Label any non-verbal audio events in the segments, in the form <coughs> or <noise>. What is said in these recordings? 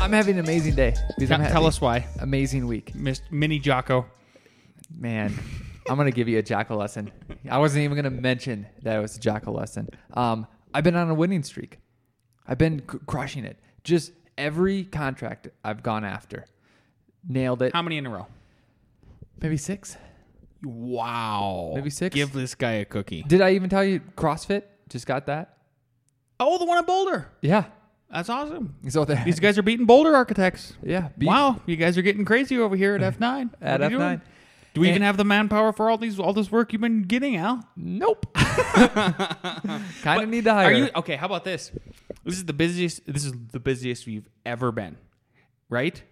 I'm having an amazing day. because I'm Tell having us why, Amazing week. Miss Mini Jocko. Man, I'm gonna give you a jackal lesson. I wasn't even gonna mention that it was a jackal lesson. Um, I've been on a winning streak. I've been c- crushing it. Just every contract I've gone after, nailed it. How many in a row? Maybe six. Wow. Maybe six? Give this guy a cookie. Did I even tell you CrossFit? Just got that. Oh, the one at Boulder. Yeah. That's awesome. So there. These guys are beating Boulder architects. yeah. beat- Wow, you guys are getting crazy over here at F9. At What are you doing? F9. Do we And- even have the manpower for all these all this work you've been getting, Al? Nope. <laughs> kind of need to hire. Are you okay? How about this? This is the busiest. This is the busiest we've ever been, right?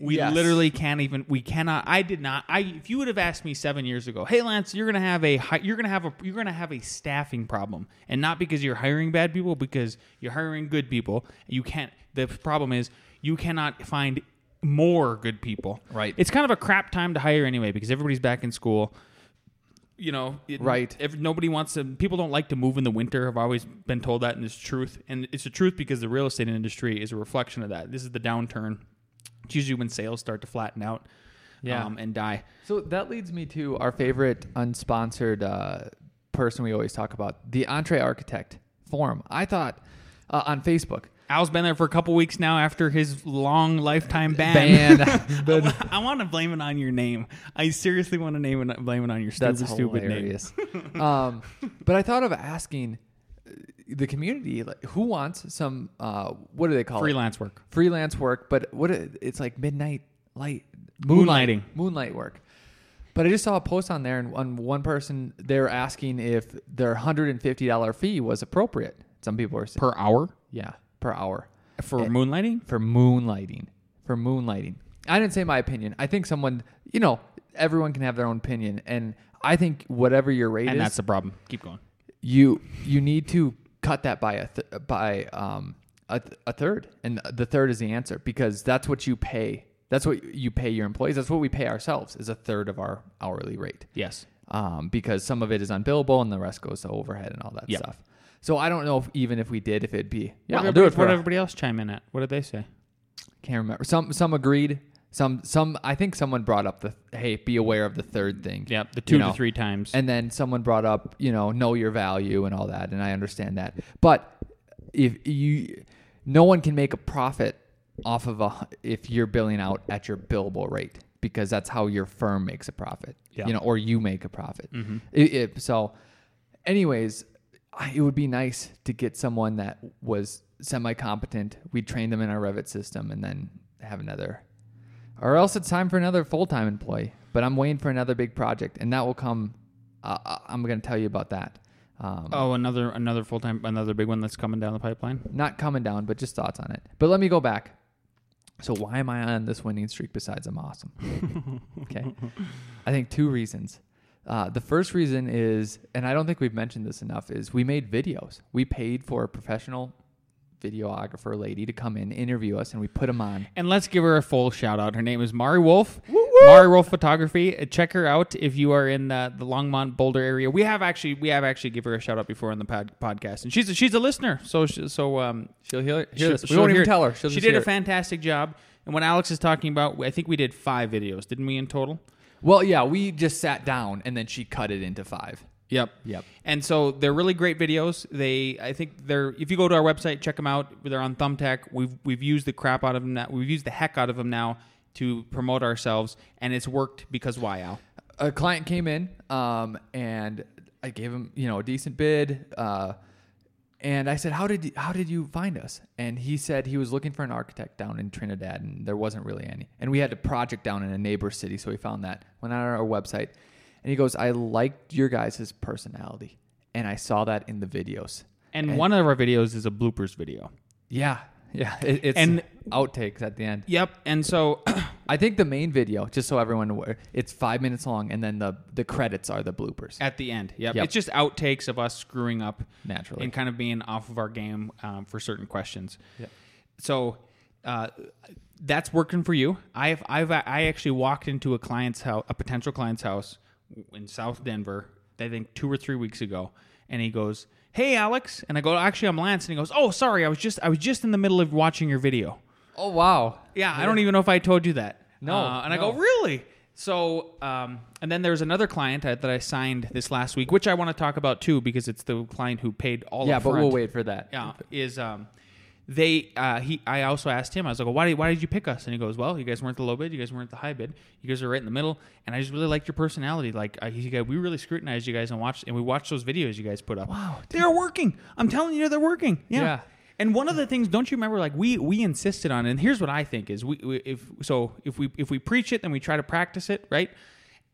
We yes. literally can't even. We cannot. I did not. I. If you would have asked me seven years ago, hey Lance, you're gonna have a. You're gonna have a. You're gonna have a staffing problem, and not because you're hiring bad people, because you're hiring good people. You can't. The problem is you cannot find more good people. Right. It's kind of a crap time to hire anyway because everybody's back in school you know, it, Right. If nobody wants to, people don't like to move in the winter. I've always been told that, and it's truth. And it's the truth because the real estate industry is a reflection of that. This is the downturn. It's usually when sales start to flatten out, Yeah. um, and die. So that leads me to our favorite unsponsored uh, person we always talk about, the EntreArchitect Forum. I thought uh, on Facebook. Al's been there for a couple weeks now after his long lifetime ban. Ban. <laughs> I, want to blame it on your name. I seriously want to name it, blame it on your stupid, That's a stupid name. <laughs> um, but I thought of asking the community, like, who wants some? Uh, what do they call it? Freelance work. freelance work, but what it's like midnight light Moonlighting. moonlight work. But I just saw a post on there, and on one person they're asking if their hundred and fifty dollar fee was appropriate. Some people are saying, Per hour yeah, per hour for Eh, moonlighting. for moonlighting. For moonlighting, I didn't say my opinion. I think someone, you know, everyone can have their own opinion, and I think whatever your rate And is, that's the problem. Keep going. You you need to cut that by a th- by um a, th- a third and the third is the answer because that's what you pay that's what you pay your employees that's what we pay ourselves is a third of our hourly rate Yes. um because some of it is unbillable and the rest goes to overhead and all that Yeah. stuff so i don't know if even if we did if it'd be yeah what i'll do it for What a- everybody else chime in at? What did they say? can't remember some some agreed some some i think someone brought up the hey be aware of the third thing Yeah, the you two know. to three times. And then someone brought up, you know, know your value and all that, and I understand that. But if you, no one can make a profit off of a if you're billing out at your billable rate because that's how your firm makes a profit. Yeah. You know, or you make a profit. Mm-hmm. It- it- so, anyways, it would be nice to get someone that was semi competent. We train them in our Revit system, and then have another or else it's time for another full-time employee. But i'm waiting for another big project and that will come uh, I- i'm going to tell you about that. Um, Oh, another another full time another big one that's coming down the pipeline. not coming down but just thoughts on it. But let me go back. So why am i on this winning streak besides i'm awesome? <laughs> Okay. I think two reasons. Uh, the first reason is and i don't think we've mentioned this enough is we made videos. We paid for a professional videographer lady to come in interview us and we put them on And let's give her a full shout out. Her name is Mari Wolf. Mari Wolf Photography. Uh, Check her out if you are in the, the Longmont Boulder area. We have actually we have actually give her a shout out before on the pod, podcast, and she's a, she's a listener. So she, so um she'll hear, hear she'll- this we she'll won't even it. tell her She'll she did hear a it. fantastic job. And what Alex is talking about, I think we did five videos, didn't we in total? Well, yeah, we just sat down and then she cut it into five. Yep. Yep. And so they're really great videos. They, I think they're. If you go to our website, check them out. They're on Thumbtack. We've we've used the crap out of them. Now. We've used the heck out of them now to promote ourselves, and it's worked because why, Al? A client came in, um, and I gave him, you know, a decent bid. Uh, and I said, "How did you, how did you find us?" And he said he was looking for an architect down in Trinidad, and there wasn't really any. And we had a project down in a neighbor city, so he found that. Went on our website, and he goes, "I liked your guys' personality, and I saw that in the videos." And one of our videos is a bloopers video. Yeah, Yeah, <laughs> it, it's And- outtakes at the end. Yep. And so <coughs> I think the main video, just so everyone aware, it's five minutes long, and then the the credits are the bloopers. at the end, yep, Yep. it's just outtakes of us screwing up Naturally. and kind of being off of our game um, for certain questions. Yep. So uh, that's working for you. I've I've I actually walked into a client's house, a potential client's house in South Denver. I think two or three weeks ago, and he goes, "Hey, Alex," and I go, "Actually, I'm Lance," and he goes, "Oh, sorry, I was just I was just in the middle of watching your video." Oh wow! Yeah, I don't even know if I told you that. No, Uh, and I go, really? So, um, and then there's another client that that I signed this last week, which I want to talk about too, because it's the client who paid all. Yeah, but we'll wait for that. Yeah, is um, they uh, he I also asked him. I was like, well, why did why did you pick us? And he goes, well, you guys weren't the low bid, you guys weren't the high bid, you guys are right in the middle, and I just really liked your personality. Like uh, he we really scrutinized you guys and watched and we watched those videos you guys put up. Wow, they're working. I'm telling you, they're working. Yeah. Yeah. And one of the things, don't you remember? Like we we insisted on, and here's what I think is we, we if so if we if we preach it, then we try to practice it, right?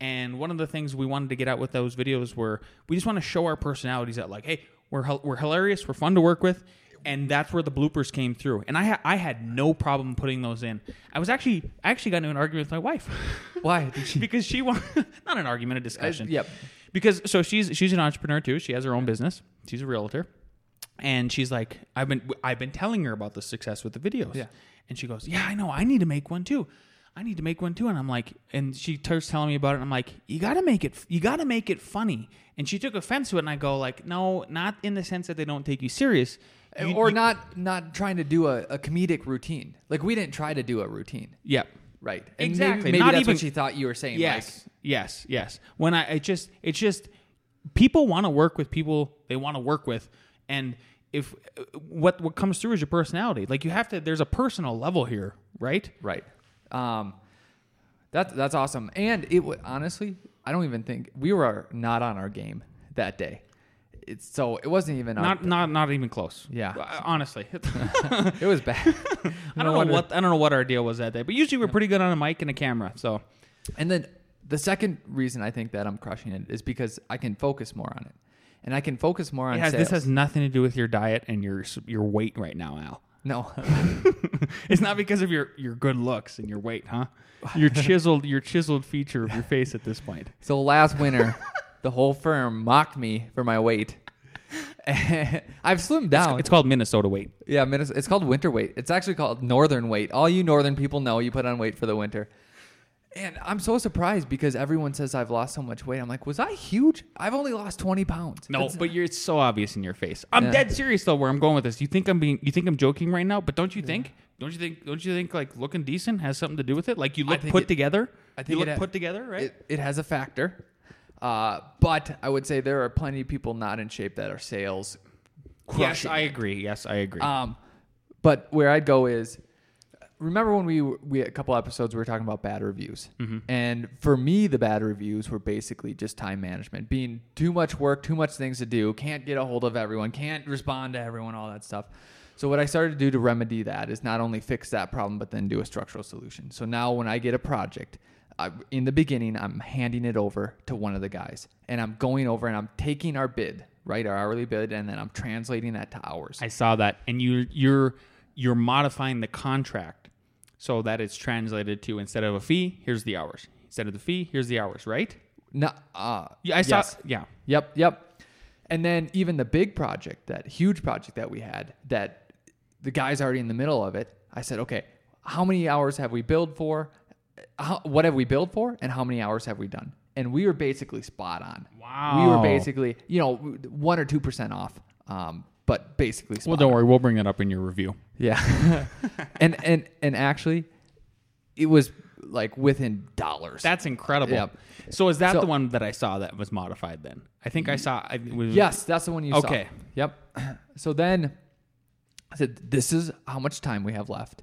And one of the things we wanted to get out with those videos were we just want to show our personalities that like, hey, we're we're hilarious, we're fun to work with, and that's where the bloopers came through. And I ha- I had no problem putting those in. I was actually I actually got into an argument with my wife. <laughs> Why she? because she wa- <laughs> not an argument, a discussion. Uh, yep. Because so she's she's an entrepreneur too. She has her own business. She's a realtor, and she's like, I've been I've been telling her about the success with the videos. Yeah. And she goes, Yeah, I know. I need to make one too. I need to make one too. And I'm like, and she starts telling me about it. And I'm like, you got to make it. You got to make it funny. And she took offense to it. And I go like, no, not in the sense that they don't take you serious. You- or you- not not trying to do a, a comedic routine. Like we didn't try to do a routine, Yeah. right? And Exactly. Maybe, maybe Not that's even- what she thought you were saying. Yes, yes, yes. When I it just it's just people want to work with people they want to work with, and if what what comes through is your personality. Like you have to. There's a personal level here, right? Right. Um, that's that's awesome. And it would honestly, I don't even think we were not on our game that day. It's so it wasn't even Not not not even close. Yeah. Uh, honestly. <laughs> it was bad. <laughs> I don't know what I don't know what our deal was that day, but usually we're pretty good on a mic and a camera. So And then the second reason I think that I'm crushing it is because I can focus more on it, and I can focus more on has, this has nothing to do with your diet and your your weight right now, Al. <laughs> no. it's not because of your your good looks and your weight, huh? Your chiseled your chiseled feature of your face at this point. so last winter, the whole firm mocked me for my weight. <laughs> I've slimmed down. It's called Minnesota weight. Yeah, Minnesota, it's called winter weight. It's actually called northern weight. All you northern people know you put on weight for the winter. And I'm so surprised because everyone says I've lost so much weight. I'm like, was I huge? I've only lost 20 pounds. No, That's- but you're it's so obvious in your face. I'm Yeah. dead serious though. Where I'm going with this, you think I'm being, you think I'm joking right now, but don't you think? Don't you think? Don't you think like looking decent has something to do with it? Like you look think put it- together. I think you look it ha- put together, right? it, it has a factor. Uh, but I would say there are plenty of people not in shape that are sales. yes, crushing I it. agree. Yes, I agree. Um, but where I'd go is, remember when we we a couple episodes we were talking about bad reviews, and for me the bad reviews were basically just time management, being too much work, too much things to do, can't get a hold of everyone, can't respond to everyone, all that stuff. So what I started to do to remedy that is not only fix that problem, but then do a structural solution. So now when I get a project, I, in the beginning, I'm handing it over to one of the guys, and I'm going over and I'm taking our bid, right, our hourly bid, and then I'm translating that to hours. I saw that, and you you're you're modifying the contract so that it's translated to instead of a fee, here's the hours. Instead of the fee, here's the hours. Right? No, uh, Yeah, I saw. yes. Yeah. Yep, yep. And then even the big project, that huge project that we had, that the guy's already in the middle of it. I said, okay, how many hours have we billed for? How, what have we billed for, and how many hours have we done? And we were basically spot on. Wow. We were basically, you know, one or two percent off, um, but basically. Spot Well, don't on. worry, we'll bring that up in your review. Yeah, <laughs> and and and actually, it was like within dollars. That's incredible. Yep. So is that So- the one that I saw that was modified? Then I think I saw. I, was, Yes, that's the one you saw. Okay. Yep. <clears throat> So then I said, this is how much time we have left.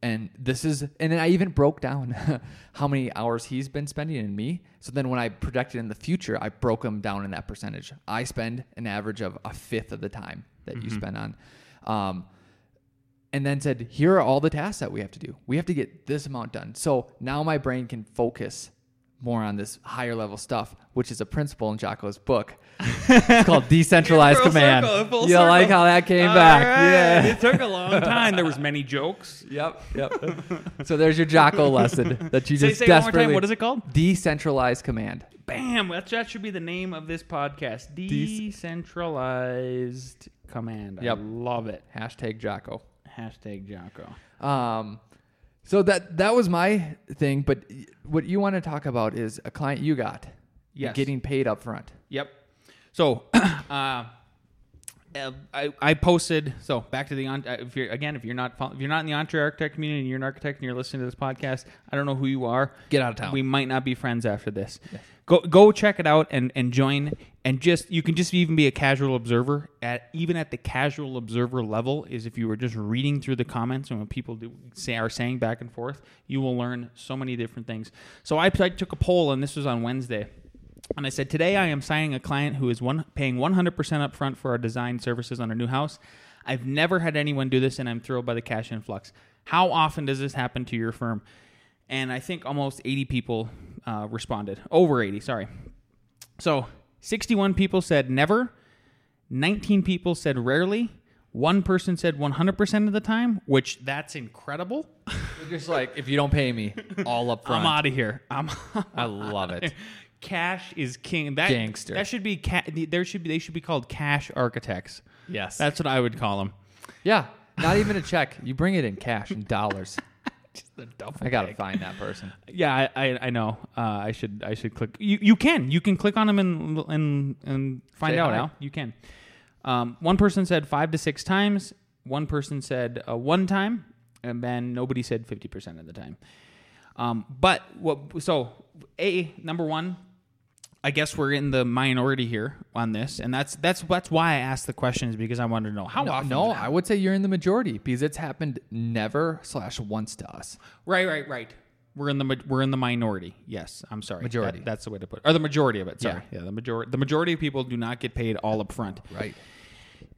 And this is, and then I even broke down <laughs> how many hours he's been spending in me. So then when I projected in the future, I broke them down in that percentage. I spend an average of a fifth of the time that you spend on. Um, and then said, here are all the tasks that we have to do. We have to get this amount done. So now my brain can focus more on this higher level stuff, which is a principle in Jocko's book. It's called decentralized command. circle, full you like how that came All back? right. Yeah. It took a long <laughs> time. There was many jokes. Yep. Yep. so there's your Jocko lesson that you Say, just say it one more desperately. time. What is it called? Decentralized command. Bam! That, that should be the name of this podcast. Decentralized command. Yep. I love it. Hashtag Jocko. Hashtag Jocko. Um, so that that was my thing. But what you want to talk about is a client you got. Yes. Getting paid up front. Yep. So, <clears throat> uh, I, I posted. So back to the on- uh, if you're again if you're not if you're not in the EntreArchitect community and you're an architect and you're listening to this podcast, I don't know who you are. Get out of town. We might not be friends after this. Go go check it out and and join and just you can just even be a casual observer at even at the casual observer level is if you were just reading through the comments and what people do say are saying back and forth, you will learn so many different things. So I, I took a poll and this was on Wednesday. And I said, today I am signing a client who is one, paying 100% upfront for our design services on our new house. I've never had anyone do this, and I'm thrilled by the cash influx. How often does this happen to your firm? And I think almost 80 people uh, responded. Over 80, sorry. So 61 people said never, 19 people said rarely, one person said 100% of the time, which that's incredible. You're just like if you don't pay me all <laughs> up front. I'm out of here. I'm I love it. <laughs> Cash is king. That Gangster. That should be ca- there should be they should be called cash architects. Yes. That's what I would call them. yeah. Not even a check. You bring it in cash in dollars. <laughs> Just the double. I gotta find that person. <laughs> Yeah, I, I, I know. Uh, I should I should click. You you can you can click on them and and and find Say out. hi. Al. You can. Um, one person said five to six times. One person said uh, one time, and then nobody said fifty percent of the time. Um, but what? So a number one. I guess we're in the minority here on this, and that's that's that's why I asked the questions because I wanted to know how No, often. no, I would say you're in the majority because it's happened never slash once to us. Right, right, right. We're in the we're in the minority. Yes, I'm sorry. Majority. That- that's the way to put it. Or the majority of it. Sorry. Yeah, the majority. The majority of people do not get paid all up front. Right.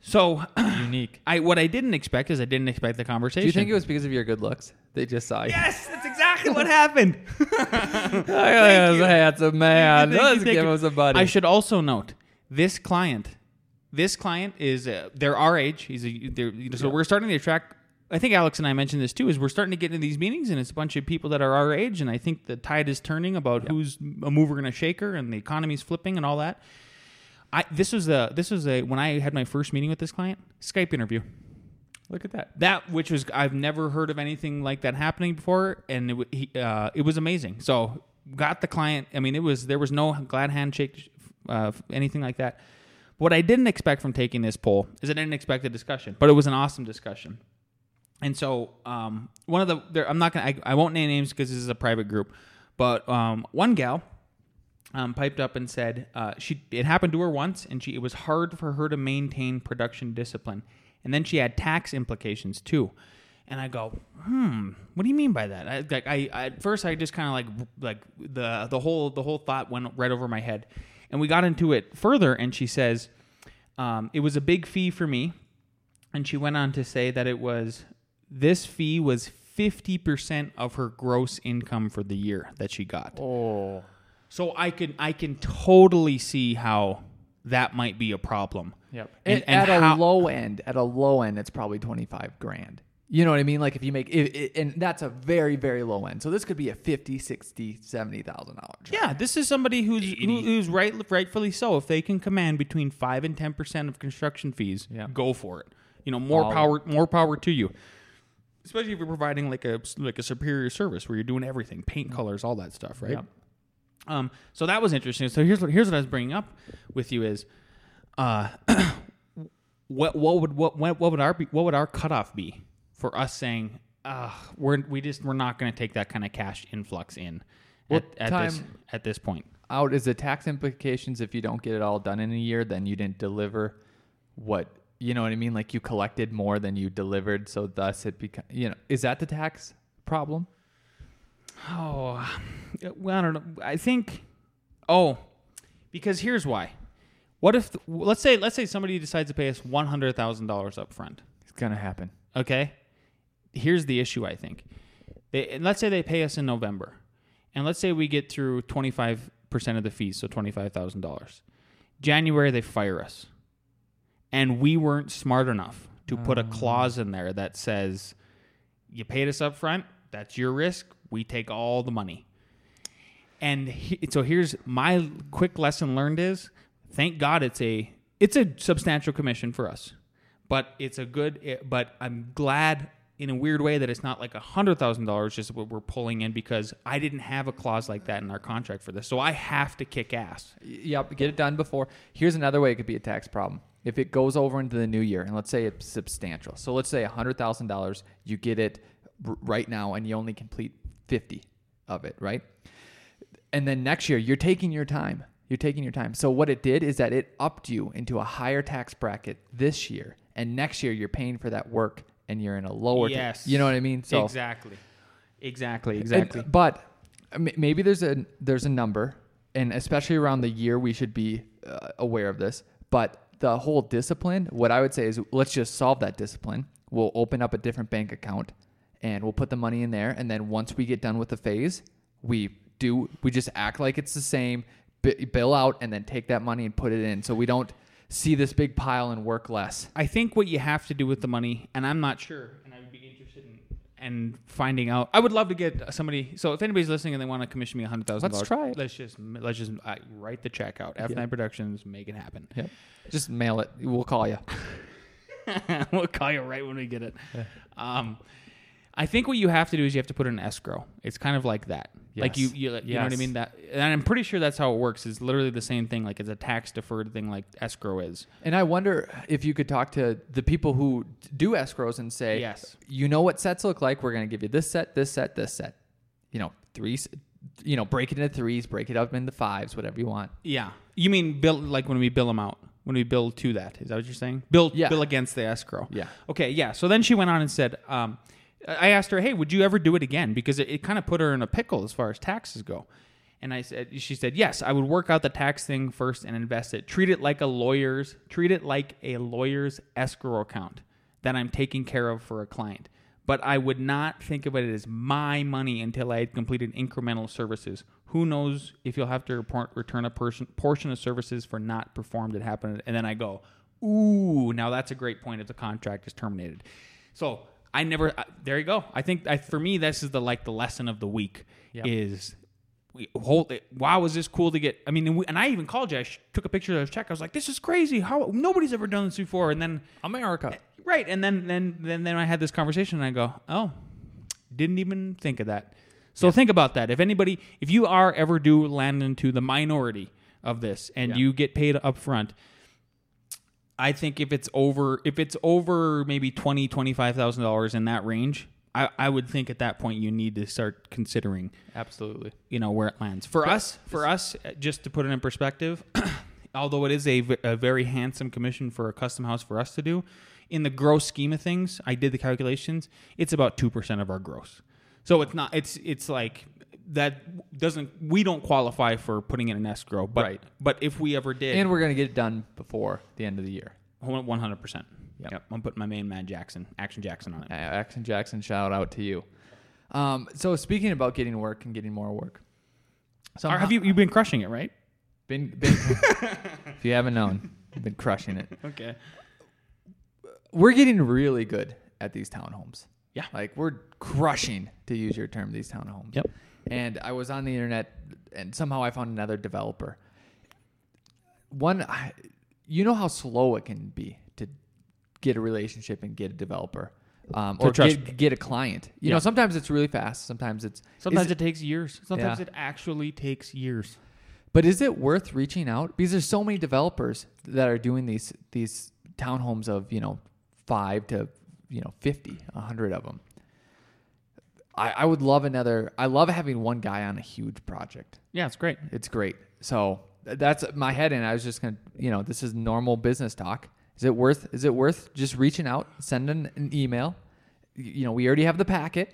So, Unique. <clears throat> I what I didn't expect is I didn't expect the conversation. Do you think it was because of your good looks? They just saw you. Yes, that's exactly what happened. <laughs> Thank a handsome man. Thank you, Let's thank give you. him some money. I should also note this client. This client is uh, they're our age. He's a, they're, you know, so we're starting to attract. I think Alex and I mentioned this too. Is we're starting to get into these meetings and it's a bunch of people that are our age, and I think the tide is turning about who's a mover and a shaker, and the economy's flipping and all that. I this was a this was a when I had my first meeting with this client Skype interview. Look at that. That which was I've never heard of anything like that happening before, and it he, uh, it was amazing. So got the client. I mean, it was there was no glad handshake, uh, anything like that. What I didn't expect from taking this poll is I didn't expect a discussion, but it was an awesome discussion. And so um, one of the I'm not gonna I, I won't name names because this is a private group, but um, one gal um, piped up and said uh, she it happened to her once, and she it was hard for her to maintain production discipline, and then she had tax implications too. And I go, hmm, what do you mean by that? I, like I, I at first I just kind of like like the the whole the whole thought went right over my head, and we got into it further, and she says um, it was a big fee for me, and she went on to say that it was this fee was fifty percent of her gross income for the year that she got. Oh. So I can I can totally see how that might be a problem. Yep. And, And, and at how- a low end, at a low end, it's probably twenty five grand. You know what I mean? Like if you make, it, it, and that's a very, very low end. So this could be a fifty, sixty, seventy thousand dollars. Yeah, this is somebody who's who, who's right rightfully so. If they can command between five and ten percent of construction fees, Yeah. go for it. You know, more All- power more power to you. Especially if you're providing like a like a superior service where you're doing everything, paint colors, all that stuff, right? Yep. Um, so that was interesting. So here's what here's what I was bringing up with you is, uh, <clears throat> what what would what what would our be, what would our cutoff be for us saying, uh, we're we just we're not going to take that kind of cash influx in at, at this at this point. Out is the tax implications if you don't get it all done in a year, then you didn't deliver what you know what I mean. Like you collected more than you delivered, so thus it become you know is that the tax problem? Oh, uh, well, I don't know. I think, oh, because here's why. What if let's say let's say somebody decides to pay us one hundred thousand dollars up front? It's gonna happen. Okay. Here's the issue. I think. They, let's say they pay us in November, and let's say we get through 25% of the fees, so $25,000. January, they fire us. And we weren't smart enough to put a oh. clause in there that says, you paid us up front, that's your risk, we take all the money. And he, so here's my quick lesson learned is thank God it's a it's a substantial commission for us. But it's a good eh, but I'm glad in a weird way that it's not like a hundred thousand dollars just what we're pulling in because I didn't have a clause like that in our contract for this. So I have to kick ass. Yep, get it done before. Here's another way it could be a tax problem. If it goes over into the new year, and let's say it's substantial. So let's say $100,000, you get it right now and you only complete 50 of it, right? And then next year, you're taking your time. You're taking your time. So what it did is that it upped you into a higher tax bracket this year. And next year, you're paying for that work and you're in a lower Yes. you know what I mean? So exactly. Exactly, and- exactly. but uh, maybe there's a there's a number, and especially around the year, we should be uh, aware of this. But the whole discipline, what I would say is, let's just solve that discipline. We'll open up a different bank account, and we'll put the money in there. And then once we get done with the phase, we do we just act like it's the same, bi- bill out, and then take that money and put it in, so we don't see this big pile and work less. I think what you have to do with the money, and I'm not sure, and I would be interested in and finding out. I would love to get somebody. So if anybody's listening and they want to commission me a hundred thousand Let's try it. Let's just let's just uh, write the check out. F9 Productions, make it happen. Yep. Just mail it. We'll call you. <laughs> we'll call you right when we get it. Um, I think what you have to do is you have to put it in escrow. It's kind of like that. Yes. Like you, Yes. you, you know what I mean? That, and I'm pretty sure that's how it works. It's literally the same thing. Like it's a tax deferred thing, like escrow is. And I wonder if you could talk to the people who do escrows and say, Yes. you know what sets look like? We're going to give you this set, this set, this set. You know, threes, you know, break it into threes, break it up into fives, whatever you want. Yeah. You mean bill like when we bill them out? When we bill to that? Is that what you're saying? Bill Yeah. bill against the escrow. Yeah. Okay, yeah. So then she went on and said, um, I asked her, "Hey, would you ever do it again?" Because it, it kind of put her in a pickle as far as taxes go. And I said, she said, "Yes, I would work out the tax thing first and invest it. Treat it like a lawyer's, treat it like a lawyer's escrow account that I'm taking care of for a client. But I would not think of it as my money until I had completed incremental services. Who knows if you'll have to report, return a person, portion of services for not performed that happened?" And then I go, "Ooh, now that's a great point if the contract is terminated." So I never. I, there you go. I think I, for me, this is the like the lesson of the week Yep. is we hold it. Wow, was this cool to get? I mean, and, we, and I even called you. I sh- took a picture of the check. I was like, "This is crazy. How nobody's ever done this before." And then America. Eh, right, and then then then then I had this conversation, and I go, "Oh, didn't even think of that." So think about that. If anybody, if you are ever do land into the minority of this, and Yeah. you get paid up front. I think if it's over if it's over maybe twenty twenty five thousand dollars in that range, I, I would think at that point you need to start considering Absolutely. you know where it lands for us for us just to put it in perspective <clears throat> although it is a, v- a very handsome commission for a custom house for us to do in the gross scheme of things i did the calculations it's about 2% of our gross so it's not it's it's like that doesn't we don't qualify for putting in an escrow but Right. but if we ever did And we're going to get it done before the end of the year. 100% Yep. yep. i'm putting my main man jackson action jackson on it Action Jackson, shout out to you. Um, so speaking about getting work and getting more work. So Or have you you've been crushing it right been, been <laughs> if you haven't known, been crushing it. okay we're getting really good at these townhomes. Yeah. Like we're crushing, to use your term, these townhomes. Yep. And I was on the internet and somehow I found another developer. One, I, you know how slow it can be to get a relationship and get a developer. Um, or get, get a client. You Yeah. know, sometimes it's really fast. Sometimes it's sometimes is it takes years sometimes Yeah. it actually takes years But is it worth reaching out? Because there's so many developers that are doing these these townhomes of you know five to you know 50, 100 of them. I, I would love another. I love having one guy on a huge project. yeah it's great It's great. So that's my head, and I was just gonna you know this is normal business talk. Is it worth? Is it worth just reaching out, sending an email? You know, we already have the packet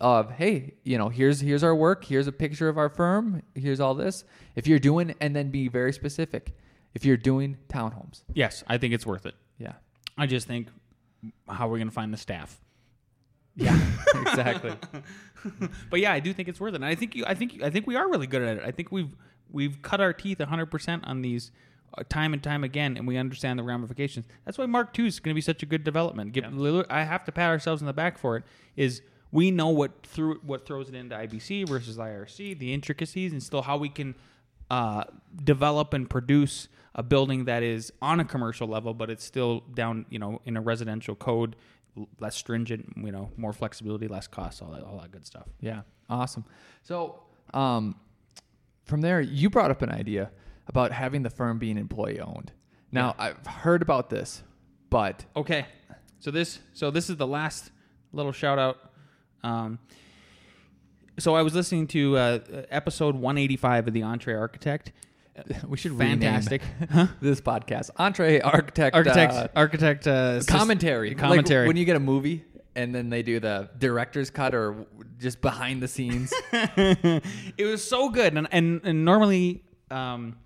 of hey, you know, here's here's our work, here's a picture of our firm, here's all this. If you're doing, and then be very specific. If you're doing townhomes, Yes, I think it's worth it. yeah, I just think how are we going to find the staff? Yeah, <laughs> exactly. <laughs> but yeah, I do think it's worth it. And I think you, I think, I think we are really good at it. I think we've we've cut our teeth 100 percent on these uh, time and time again, and we understand the ramifications. That's why Mark II is going to be such a good development. Give, I have to pat ourselves on the back for it. Is we know what through what throws it into IBC versus IRC, the intricacies, and still how we can uh, develop and produce a building that is on a commercial level, but it's still down, you know, in a residential code, less stringent, you know, more flexibility, less costs, all that, all that good stuff. Yeah, awesome. So, um, from there, you brought up an idea about having the firm being employee owned. Now, I've heard about this, but Okay, so this so this is the last little shout out. Um, so I was listening to uh, episode 185 of the EntreArchitect. <laughs> we should Fantastic, rename <laughs> this podcast. EntreArchitect architect, uh, architect uh, sys- commentary. Like commentary. when you get a movie and then they do the director's cut or just behind the scenes. <laughs> it was so good, and and, and normally. Um,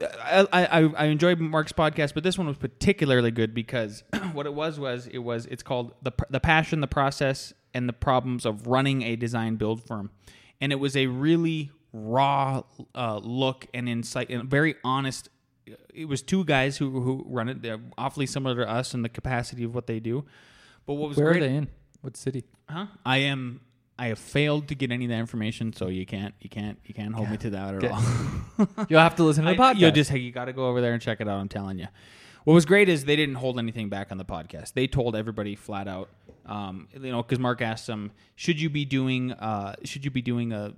I, I I enjoy Mark's podcast, but this one was particularly good because <clears throat> what it was was it was it's called the the passion, the process, and the problems of running a design build firm, and it was a really raw uh, look and insight and very honest. It was two guys who who run it. They're awfully similar to us in the capacity of what they do. But what was Where great, are they in? What city? Huh? I am. I have failed to get any of that information, so you can't. You can't. You can't hold me to that at Get- all. <laughs> You'll have to listen to the I- podcast. You'll just. Hey, you got to go over there and check it out. I'm telling you. What was great is they didn't hold anything back on the podcast. They told everybody flat out. Um, you know, because Mark asked them, should you be doing? Uh, should you be doing a?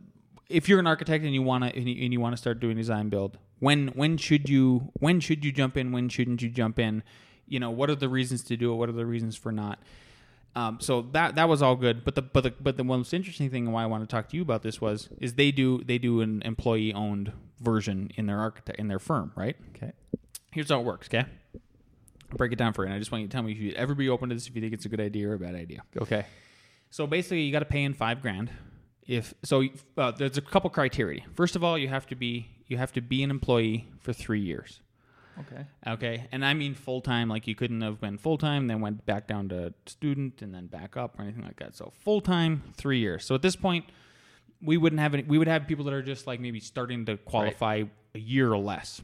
If you're an architect and you want to and you, you want to start doing design build, when when should you when should you jump in? When shouldn't you jump in? You know, what are the reasons to do it? What are the reasons for not? Um, so that that was all good, but the but the but the most interesting thing and why I want to talk to you about this was is they do they do an employee owned version in their architect in their firm, right? okay. Here's how it works, okay? I'll break it down for you. And I just want you to tell me if you'd ever be open to this if you think it's a good idea or a bad idea. Okay. So basically, you got to pay in five grand. If so, uh, there's a couple criteria. First of all, you have to be you have to be an employee for three years. Okay. Okay, and I mean full time. Like you couldn't have been full time, then went back down to student, and then back up or anything like that. So full time, three years. So at this point, we wouldn't have any. We would have people that are just like maybe starting to qualify a year or less.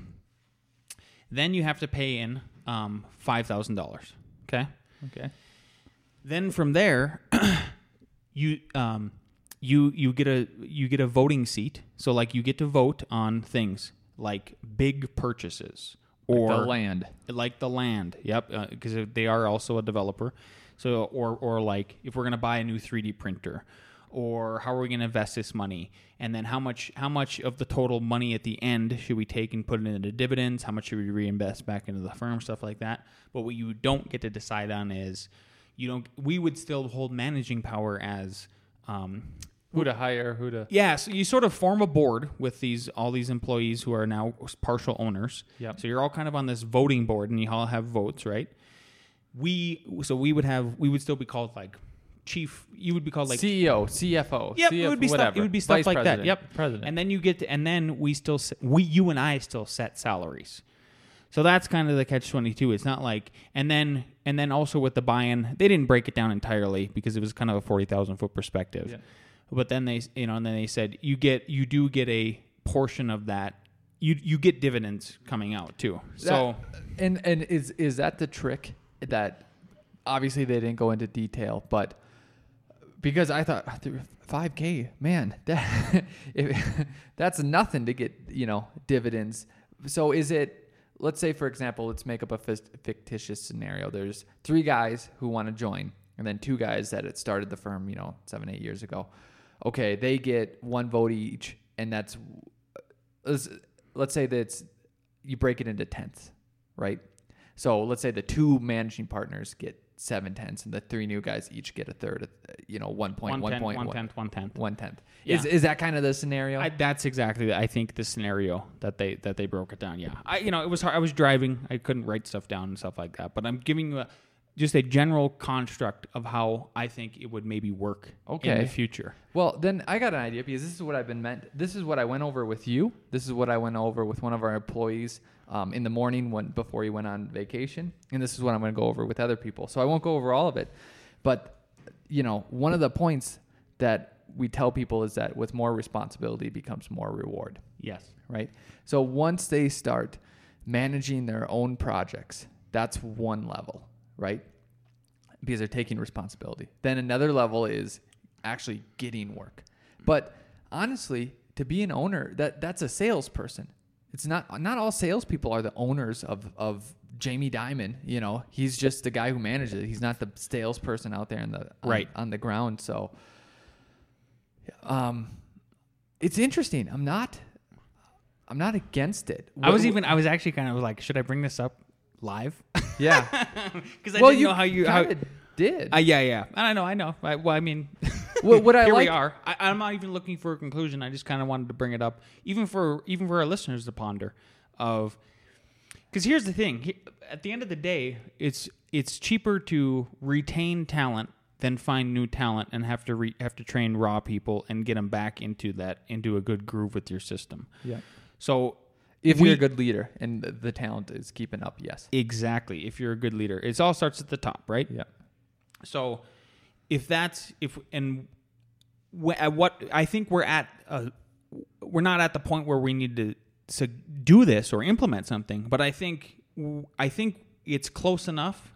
Then you have to pay in um, five thousand dollars. Okay. Okay. Then from there, <coughs> you um, you you get a you get a voting seat. So like you get to vote on things like big purchases or the land. like the land. Yep, uh, because they are also a developer. So or or like if we're gonna buy a new 3D printer, or how are we gonna invest this money, and then how much how much of the total money at the end should we take and put it into dividends? How much should we reinvest back into the firm? Stuff like that. But what you don't get to decide on is you don't. We would still hold managing power as. Um, Who to hire? Who to? yeah, so you sort of form a board with these all these employees who are now partial owners. Yep. So you're all kind of on this voting board, and you all have votes, right? We so we would have we would still be called like chief. You would be called like CEO, CFO. Yep, CF, it would be whatever. stuff. It would be stuff Vice like that. Yep, President. And then you get to, and then we still we you and I still set salaries. So that's kind of the catch twenty two. It's not like and then and then also with the buy in, they didn't break it down entirely because it was kind of a forty thousand foot perspective. Yeah. But then they you know and then they said you get you do get a portion of that. You you get dividends coming out too. So That- and and is is that the trick that obviously they didn't go into detail, but because I thought five k, man, <laughs> that if, that's nothing to get you know dividends. So is it? Let's say, for example, let's make up a fictitious scenario. There's three guys who want to join, and then two guys that had started the firm, you know, seven eight years ago. Okay, they get one vote each, and that's uh, let's, let's say that's you break it into tenths, right? So let's say the two managing partners get seven tenths, and the three new guys each get a third. Of, you know, one point, one one tenth, point, one one- tenth, one tenth. one tenth. Yeah. Is is that kind of the scenario? I, that's exactly I think the scenario that they that they broke it down. Yeah, I you know it was hard. I was driving. I couldn't write stuff down and stuff like that. But I'm giving you a, just a general construct of how I think it would maybe work in the future. Well, then I got an idea because this is what I've been meant. This is what I went over with you. This is what I went over with one of our employees um, in the morning when before he went on vacation, and this is what I'm going to go over with other people. So I won't go over all of it, but you know, one of the points that we tell people is that with more responsibility becomes more reward, Yes. right? So once they start managing their own projects, that's one level, right? Because they're taking responsibility. Then another level is actually getting work. But honestly, to be an owner, that that's a salesperson. It's not not all salespeople are the owners of of Jamie Dimon. You know, he's just the guy who manages it. He's not the salesperson out there in the on, Right. on the ground. So, um, it's interesting. I'm not. I'm not against it. I was even I was actually kind of like, should I bring this up live? yeah. <laughs> Because I well, didn't you know how you how. did. Uh, yeah, yeah. I know, I know. I, well, I mean, <laughs> What- what I here we are. I, I'm not even looking for a conclusion. I just kind of wanted to bring it up, even for even for our listeners to ponder. Of because here's the thing: at the end of the day, it's it's cheaper to retain talent than find new talent and have to re, have to train raw people and get them back into that into a good groove with your system. yeah. So If we- you're a good leader and the, talent is keeping up, yes. exactly, if you're a good leader, it all starts at the top, right? Yeah. So, if that's if and at what I think we're at, uh, we're not at the point where we need to to do this or implement something, but I think I think it's close enough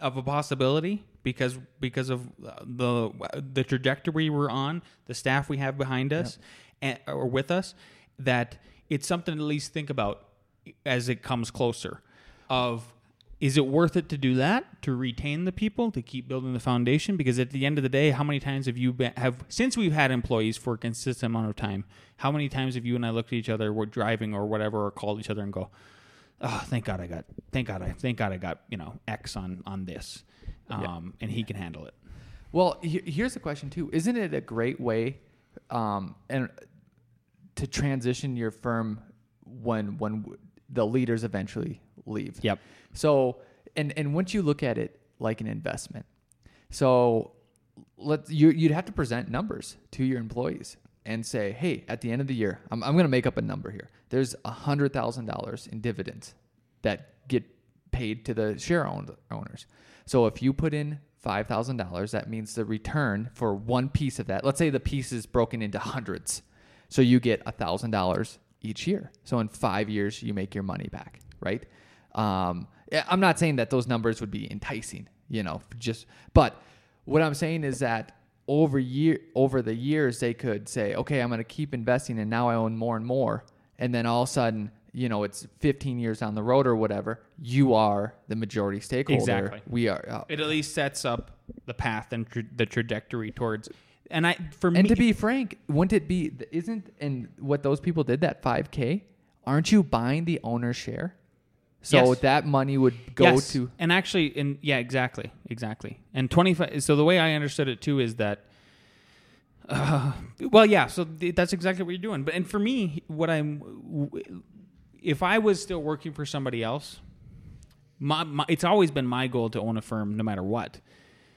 of a possibility because because of uh, the the trajectory we're on, the staff we have behind us and, or with us, that it's something to at least think about as it comes closer. Of is it worth it to do that to retain the people to keep building the foundation? Because at the end of the day, how many times have you been, have since we've had employees for a consistent amount of time? How many times have you and I looked at each other, we're driving or whatever, or called each other and go, oh thank god i got thank god i thank god i got you know x on on this um and he can handle it Well, he- here's the question too. Isn't it a great way, um, and to transition your firm when when the leaders eventually leave? Yep. So, and and once you look at it like an investment, so let's you you'd have to present numbers to your employees and say, hey, at the end of the year, I'm I'm going to make up a number here. There's a hundred thousand dollars in dividends that get paid to the share owned owners. So if you put in five thousand dollars, that means the return for one piece of that. Let's say the piece is broken into hundreds, so you get a thousand dollars each year. So in five years, you make your money back, right? Um, I'm not saying that those numbers would be enticing, you know, just but what I'm saying is that over year over the years they could say, okay, I'm going to keep investing, and now I own more and more, and then all of a sudden, you know, it's 15 years down the road or whatever, you are the majority stakeholder. Exactly. We are. Uh, it at least sets up the path and tra- the trajectory towards and i for and me to be frank, wouldn't it be? Isn't and what those people did that 5K? Aren't you buying the owner's share? So Yes. that money would go Yes. to and actually in yeah exactly exactly and 25 so the way i understood it too is that uh, well yeah so th- that's exactly what you're doing but and for me what i'm if i was still working for somebody else my, my it's always been my goal to own a firm no matter what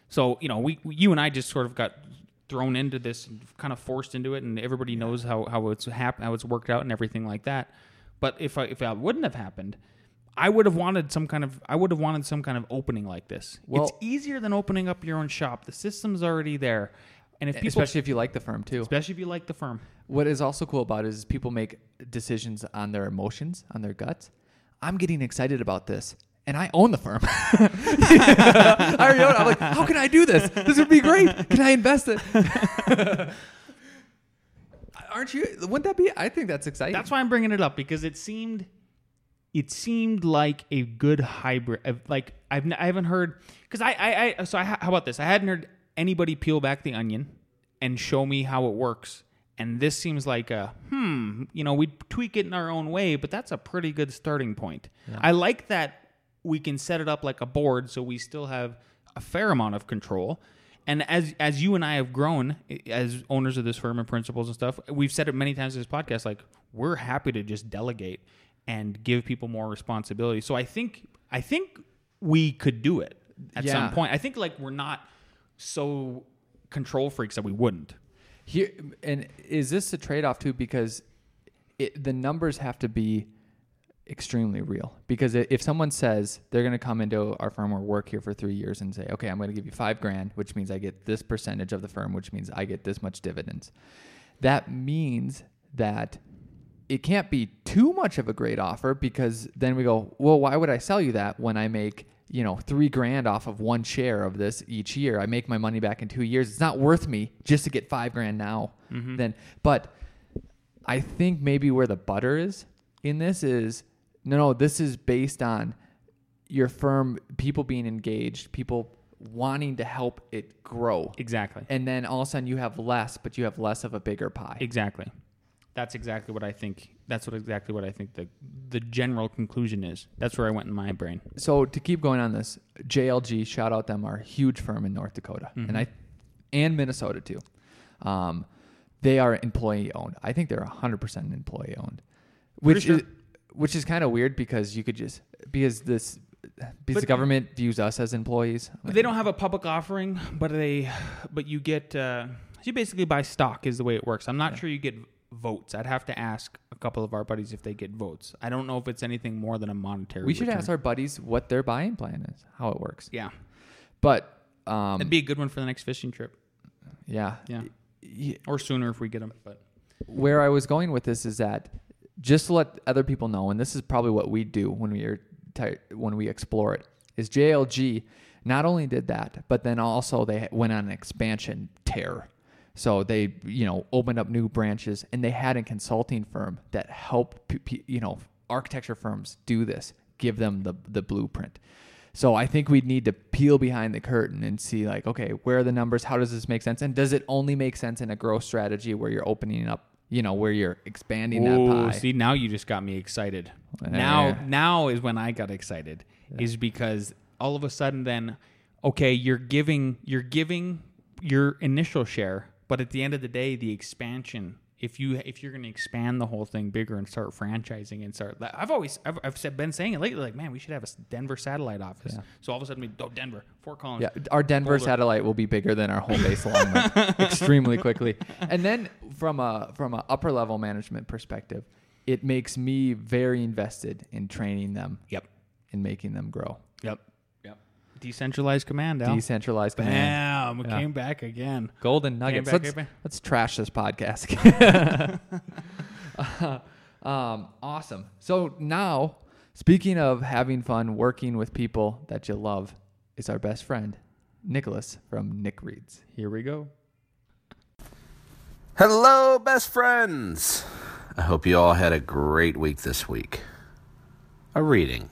so you know we you and i just sort of got thrown into this and kind of forced into it and everybody knows how, how it's hap- how it's worked out and everything like that but if I, if that wouldn't have happened I would have wanted some kind of I would have wanted some kind of opening like this. Well- it's easier than opening up your own shop. The system's already there, and if people, especially if you like the firm too. especially if you like the firm, What is also cool about it is people make decisions on their emotions, on their guts. I'm getting excited about this, and I own the firm. <laughs> <laughs> I already own it. I'm like, how can I do this? This would be great. Can I invest it? <laughs> Aren't you? Wouldn't that be? I think that's exciting. that's why I'm bringing it up because it seemed it seemed like a good hybrid. Like I've I haven't heard because I, I I so I, how about this? I hadn't heard anybody peel back the onion and show me how it works. And this seems like a hmm, you know, we tweak it in our own way, but that's a pretty good starting point. I like that we can set it up like a board so we still have a fair amount of control. And as as you and I have grown as owners of this firm and principals and stuff, we've said it many times in this podcast. Like we're happy to just delegate and give people more responsibility. So I think I think we could do it at Yeah. some point. I think like we're not so control freaks that we wouldn't. Here and is this a trade off too? Because it, the numbers have to be extremely real because if someone says they're going to come into our firm or work here for three years and say, okay, I'm going to give you five grand, which means I get this percentage of the firm, which means I get this much dividends. That means that it can't be too much of a great offer because then we go, well, why would I sell you that when I make, you know, three grand off of one share of this each year? I make my money back in two years. It's not worth me just to get five grand now. Mm-hmm. Then, but I think maybe where the butter is in this is no, no, this is based on your firm, people being engaged, people wanting to help it grow. Exactly. And then all of a sudden you have less, but you have less of a bigger pie. Exactly. That's exactly what I think. That's what exactly what I think the the general conclusion is. That's where I went in my brain. so to keep going on this, JLG, shout out them, are a huge firm in North Dakota, and I, and Minnesota too. Um, they are employee owned. I think they're hundred percent employee owned, which sure. is which is kind of weird because you could just because this because But- the government views us as employees. They don't have a public offering, but they but you get uh, you basically buy stock is the way it works. I'm not sure you get votes. I'd have to ask a couple of our buddies if they get votes. I don't know if it's anything more than a monetary. We should return. ask our buddies what their buy-in plan is, how it works. Yeah, But um, it'd be a good one for the next fishing trip. yeah, Yeah, or sooner if we get them. But where I was going with this is that just to let other people know, and this is probably what we do when we are when we explore it, is JLG not only did that, but then also they went on an expansion tear. So they, you know, opened up new branches, and they had a consulting firm that helped, you know, architecture firms do this, give them the the blueprint. So I think we need to peel behind the curtain and see like, okay, where are the numbers? How does this make sense? And does it only make sense in a growth strategy where you're opening up, you know, where you're expanding that oh, pie? see now you just got me excited. Yeah. Now now is when I got excited. Is because all of a sudden then okay, you're giving you're giving your initial share, but at the end of the day the expansion if you if you're going to expand the whole thing bigger and start franchising and start I've always I've, I've said, been saying it lately like man we should have a Denver satellite office. So all of a sudden we oh Denver, Fort Collins. Yeah, our Denver Boulder. satellite will be bigger than our home base alignment <laughs> extremely quickly. And then from a from a upper level management perspective, it makes me very invested in training them Yep. and making them grow. Yep. Yep. Decentralized command, Al. Decentralized command. Bam! It Yeah. came back again. Golden nuggets. back, let's, let's trash this podcast. <laughs> <laughs> um, awesome. So now, speaking of having fun working with people that you love, is our best friend, Nicholas from Nick Reads. Here we go. Hello, best friends! I hope you all had a great week this week. A reading.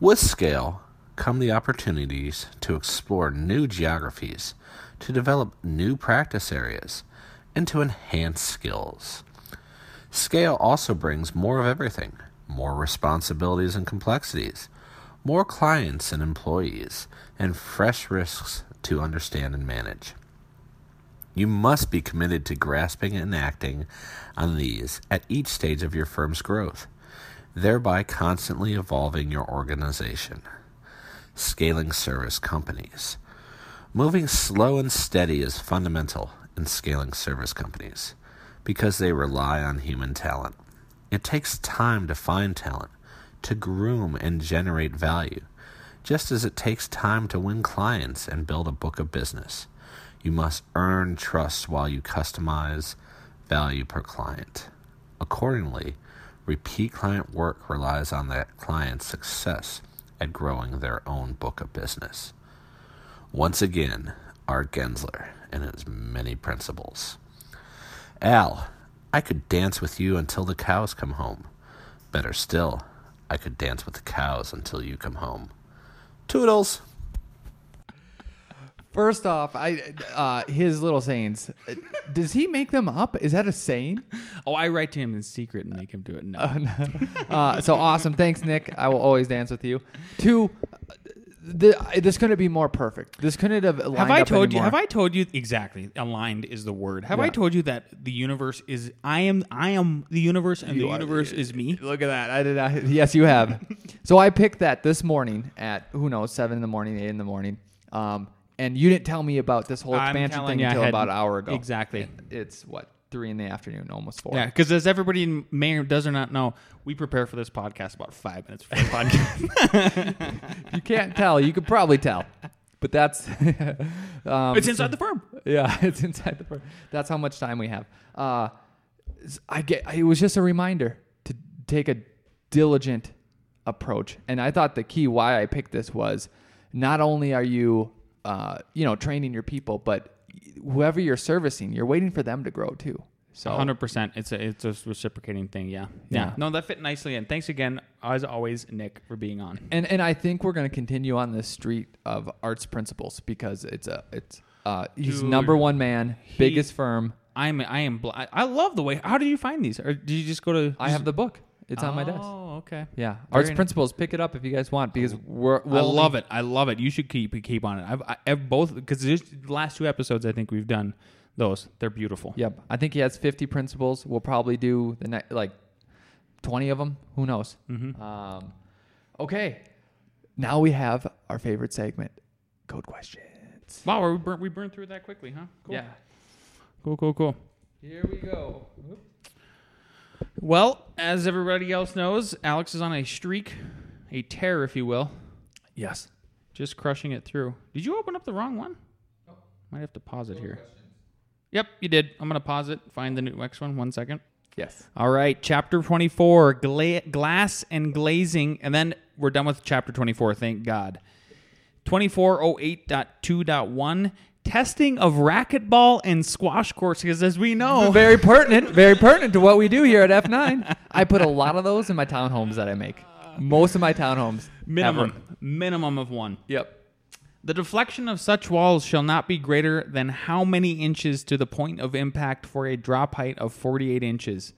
With scale come the opportunities to explore new geographies, to develop new practice areas, and to enhance skills. Scale also brings more of everything more responsibilities and complexities, more clients and employees, and fresh risks to understand and manage. You must be committed to grasping and acting on these at each stage of your firm's growth, thereby constantly evolving your organization. Scaling service companies. Moving slow and steady is fundamental in scaling service companies because they rely on human talent. It takes time to find talent, to groom and generate value, just as it takes time to win clients and build a book of business. You must earn trust while you customize value per client. Accordingly, repeat client work relies on that client's success at growing their own book of business. Once again, Art Gensler and his many principles. Al, I could dance with you until the cows come home. Better still, I could dance with the cows until you come home. Toodles! First off, I uh, his little sayings. uh, Does he make them up? Is that a saying? Oh, I write to him in secret and make him do it. No. <laughs> Uh, so awesome. Thanks, Nick. I will always dance with you. Two, uh, the, this couldn't be more perfect. This couldn't have lined have I told you? Have I told you exactly? Aligned is the word. Have I told you that the universe is? I am. I am the universe, and You the are- universe is me. Look at that. I did not. <laughs> Yes, you have. <laughs> so I picked that this morning at who knows seven in the morning, eight in the morning. Um, and you didn't tell me about this whole I'm expansion telling thing you, I until had- about an hour ago. exactly. And It's what three in the afternoon, almost four. Yeah, because as everybody may or does or not know, we prepare for this podcast about five minutes before the <laughs> podcast. you can't tell. You could probably tell, but that's <laughs> um, it's inside the firm. Yeah, <laughs> it's inside the firm. That's how much time we have. Uh, I get. It was just a reminder to take a diligent approach, and I thought the key why I picked this was not only are you, uh, you know, training your people, but whoever you're servicing, you're waiting for them to grow too. So hundred percent. It's a it's a reciprocating thing. Yeah. yeah, Yeah. No, that fit nicely. And thanks again, as always, Nick, for being on. and and I think we're going to continue on this street of arts principles because it's a it's uh he's Dude, number one man, he- biggest firm. I'm I am bl- I I love the way. How do you find these? Or did you just go to? I have the book. It's on my desk. Oh, okay. Yeah, Very arts nice. principles. Pick it up if you guys want because we're. I we'll love it. I love it. You should keep keep on it. I've, I, have both because the last two episodes I think we've done those. They're beautiful. Yep, I think he has 50 principles. We'll probably do the next like 20 of them. Who knows? Mm-hmm. Um, okay, now we have our favorite segment, code questions. Wow, we burned we burned through that quickly, huh? Cool. Yeah, Cool. Cool. Cool. here we go. Well, as everybody else knows, Alex is on a streak, a tear, if you will, Yes. just crushing it through. Did you open up the wrong one? Oh. Might have to pause it here. Yep, you did. I'm gonna pause it. Find the new next one. One second. Yes. All right, chapter 24, gla- glass and glazing, and then we're done with chapter 24, thank God. 2408.2.1, testing of racquetball and squash courts, because as we know, <laughs> Very pertinent. Very pertinent to what we do here at F9. <laughs> I put a lot of those in my townhomes that I make. Most of my townhomes. minimum, ra- minimum of one. Yep. The deflection of such walls shall not be greater than how many inches to the point of impact for a drop height of 48 inches?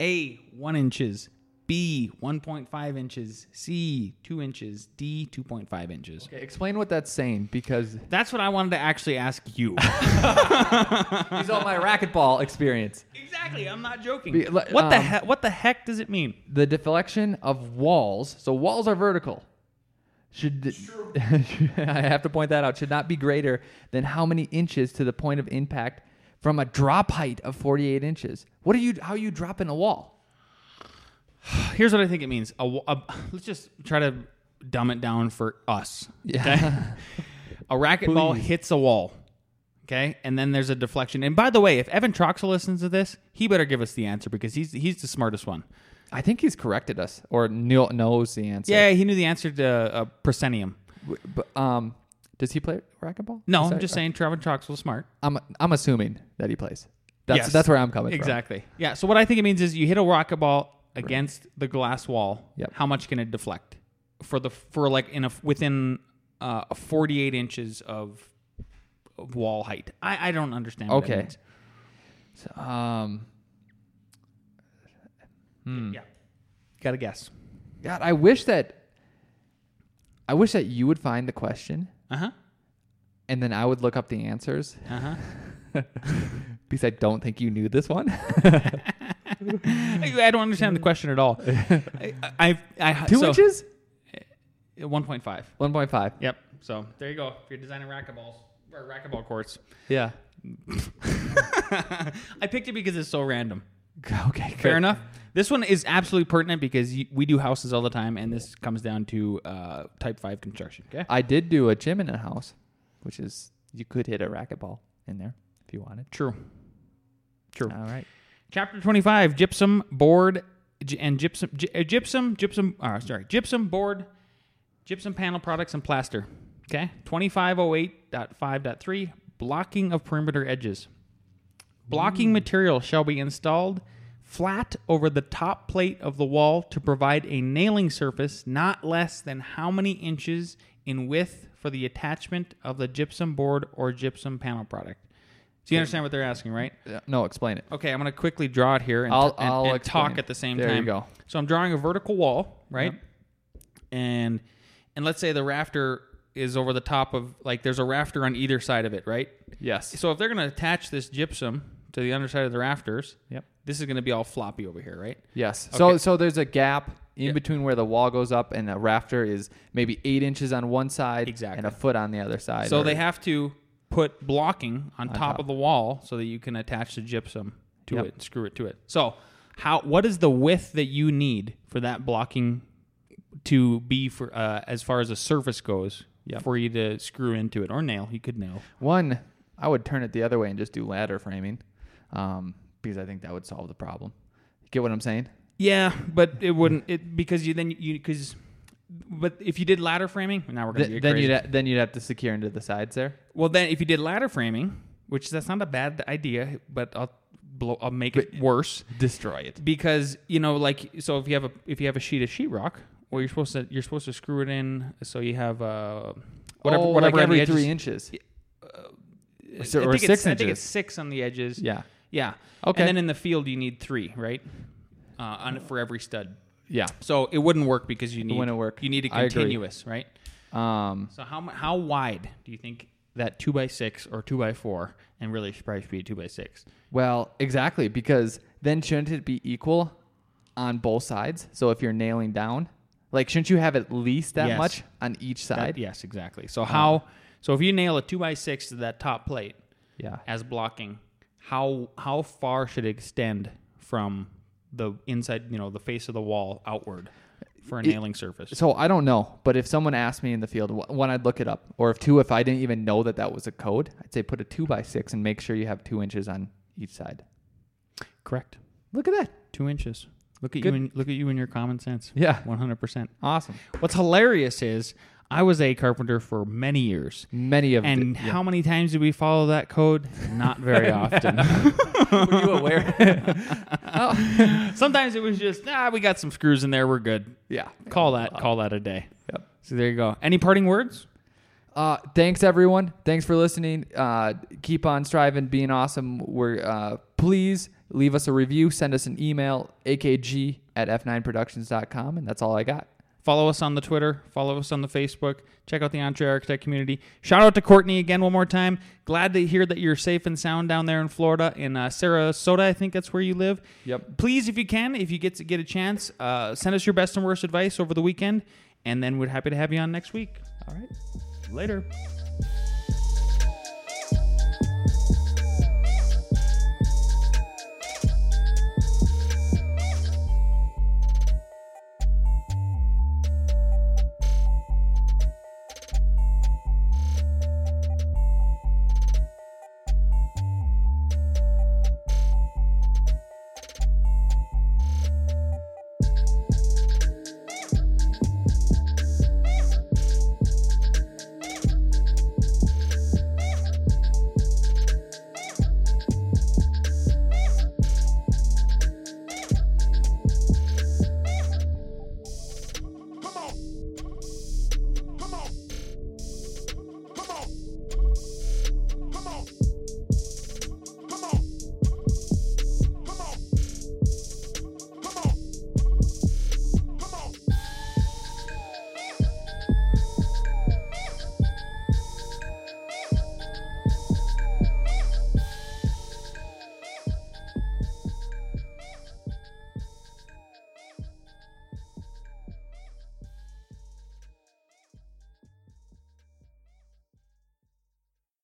A, 1 inches. B, 1.5 inches. C, 2 inches. D, 2.5 inches. Okay, explain what that's saying because <laughs> That's what I wanted to actually ask you. <laughs> these are my racquetball experience. exactly. I'm not joking. Be- what the um, heck? What the heck does it mean? The deflection of walls. So walls are vertical. Should <laughs> I have to point that out? Should not be greater than how many inches to the point of impact from a drop height of 48 inches. What are you? How are you dropping a wall? <sighs> Here's what I think it means. A, a- let's just try to dumb it down for us. Yeah. <laughs> A racquetball Please. hits a wall. Okay, and then there's a deflection. And by the way, if Evan Troxel listens to this, he better give us the answer because he's he's the smartest one. I think he's corrected us or knew, knows the answer. Yeah, he knew the answer to uh, proscenium. But, um, does he play racquetball? No, I'm just saying Trevor Troxel's smart. I'm I'm assuming that he plays. That's Yes. that's where I'm coming from. Exactly. Yeah. So what I think it means is you hit a racquetball against the glass wall. Yep. How much can it deflect for the for like in a within uh, 48 inches of, of wall height? I, I don't understand. Okay. So, um, hmm. Yeah. Got to guess. God, I wish that I wish that you would find the question Uh huh. and then I would look up the answers Uh huh. <laughs> because I don't think you knew this one. <laughs> I don't understand the question at all. <laughs> I, I, I Two so- inches? 1.5. One point five. Yep. So there you go. If you're designing racquetballs or racquetball courts, Yeah. <laughs> I picked it because it's so random. <laughs> Okay. Fair good. enough. This one is absolutely pertinent because we do houses all the time, and this comes down to uh, Type Five construction. Okay. I did do a gym in a house, which is you could hit a racquetball in there if you wanted. True. True. All right. Chapter 25 gypsum board and gypsum uh, gypsum gypsum uh, sorry gypsum board gypsum panel products and plaster. Okay? 2508.5.3 blocking of perimeter edges. Blocking material shall be installed flat over the top plate of the wall to provide a nailing surface not less than how many inches in width for the attachment of the gypsum board or gypsum panel product so you understand what they're asking right Yeah, No, explain it. Okay, I'm going to quickly draw it here and, I'll- and- I'll and talk at the same There you time. go. So I'm drawing a vertical wall, right? And and let's say the rafter is over the top of like there's a rafter on either side of it, right? Yes. So if they're going to attach this gypsum to the underside of the rafters, Yep. this is going to be all floppy over here, right? Yes. So Okay. so there's a gap in Yeah. between where the wall goes up and the rafter is maybe eight inches on one side Exactly. and a foot on the other side. So or- they have to put blocking on, top, top. of the wall so that you can attach the gypsum to Yep. it, and screw it to it. So, how what is the width that you need for that blocking to be for uh, as far as a surface goes Yep. for you to screw into it or nail? You could nail. One, I would turn it the other way and just do ladder framing, um, because I think that would solve the problem. Get what I'm saying? Yeah, but it wouldn't it because you then you because. But if you did ladder framing, now we're gonna Th- get then crazy. you'd ha- then you'd have to secure into the sides there. Well, then if you did ladder framing, which that's not a bad idea, but I'll blow, I'll make it worse Destroy it. because you know, like, so if you have a if you have a sheet of sheetrock, well, you're supposed to you're supposed to screw it in so you have uh whatever oh, whatever like on the every edges. three inches. I So- or think six it's, I think inches. it's six on the edges. Yeah. yeah. Okay. And then in the field, you need three, right? Uh, on for every stud. Yeah. So it wouldn't work because you need wouldn't work. You need a I agree. continuous, right? Um, So how mu- how wide do you think that two by six or two by four, and really should probably be a two by six? well, exactly, because then shouldn't it be equal on both sides? So if you're nailing down, like, shouldn't you have at least that Yes. much on each That- side? yes, exactly. So how? So if you nail a two by six to that top plate Yeah. as blocking, how how far should it extend from the inside, you know, the face of the wall outward for a It- nailing surface? So I don't know, but if someone asked me in the field, one I'd look it up, or if two, if I didn't even know that that was a code, I'd say put a two by six and make sure you have two inches on each side. Correct. Look at that. Two inches. Look at Good. you. And, look at you and your common sense. Yeah. One hundred percent. Awesome. What's hilarious is I was a carpenter for many years. Many of And the, how many times did we follow that code? Not very often. <laughs> were you aware? <laughs> Sometimes it was just, ah, we got some screws in there, we're good. yeah. Call that, call that a day. Yep. So there you go. Any parting words? Uh, thanks everyone. Thanks for listening. Uh, keep on striving, being awesome. We're uh, please leave us a review. Send us an email, akg at f9productions.com, and that's all I got. Follow us on the Twitter. Follow us on the Facebook. Check out the EntreArchitect community. Shout out to Courtney again one more time. Glad to hear that you're safe and sound down there in Florida, in uh, Sarasota. I think that's where you live. Yep. Please, if you can, if you get to get a chance, uh, send us your best and worst advice over the weekend, and then we're happy to have you on next week. All right. Later.